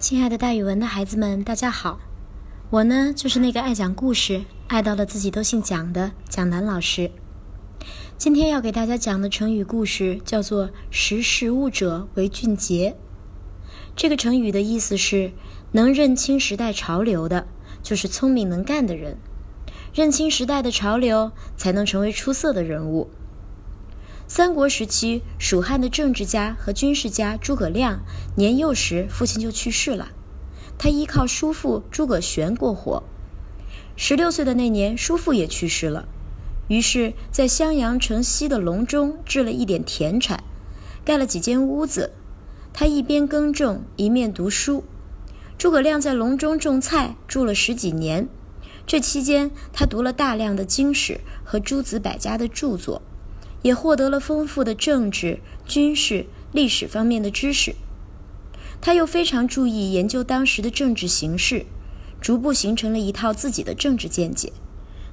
亲爱的，大语文的孩子们，大家好！我呢，就是那个爱讲故事、爱到了自己都姓蒋的蒋楠老师。今天要给大家讲的成语故事叫做“识时务者为俊杰”。这个成语的意思是，能认清时代潮流的，就是聪明能干的人；认清时代的潮流，才能成为出色的人物。三国时期，蜀汉的政治家和军事家诸葛亮年幼时父亲就去世了，他依靠叔父诸葛玄过活。十六岁的那年，叔父也去世了，于是，在襄阳城西的隆中置了一点田产，盖了几间屋子。他一边耕种，一面读书。诸葛亮在隆中种菜，住了十几年。这期间，他读了大量的经史和诸子百家的著作。也获得了丰富的政治、军事、历史方面的知识。他又非常注意研究当时的政治形势，逐步形成了一套自己的政治见解。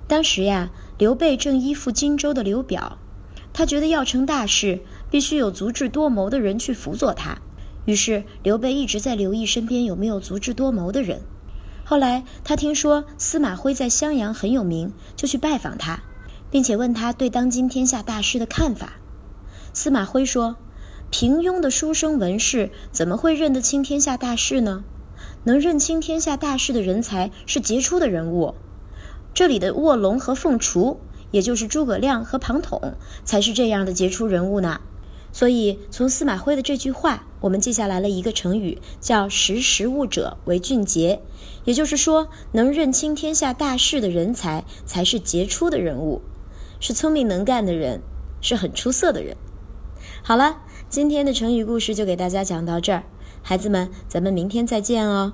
当时呀，刘备正依附荆州的刘表，他觉得要成大事，必须有足智多谋的人去辅佐他。于是，刘备一直在留意身边有没有足智多谋的人。后来，他听说司马徽在襄阳很有名，就去拜访他。并且问他对当今天下大事的看法。司马徽说：“平庸的书生文士怎么会认得清天下大事呢？能认清天下大事的人才是杰出的人物。这里的卧龙和凤雏，也就是诸葛亮和庞统，才是这样的杰出人物呢。所以，从司马徽的这句话，我们记下来了一个成语，叫‘识时务者为俊杰’，也就是说，能认清天下大事的人才，才是杰出的人物。”是聪明能干的人，是很出色的人。好了，今天的成语故事就给大家讲到这儿，孩子们，咱们明天再见哦。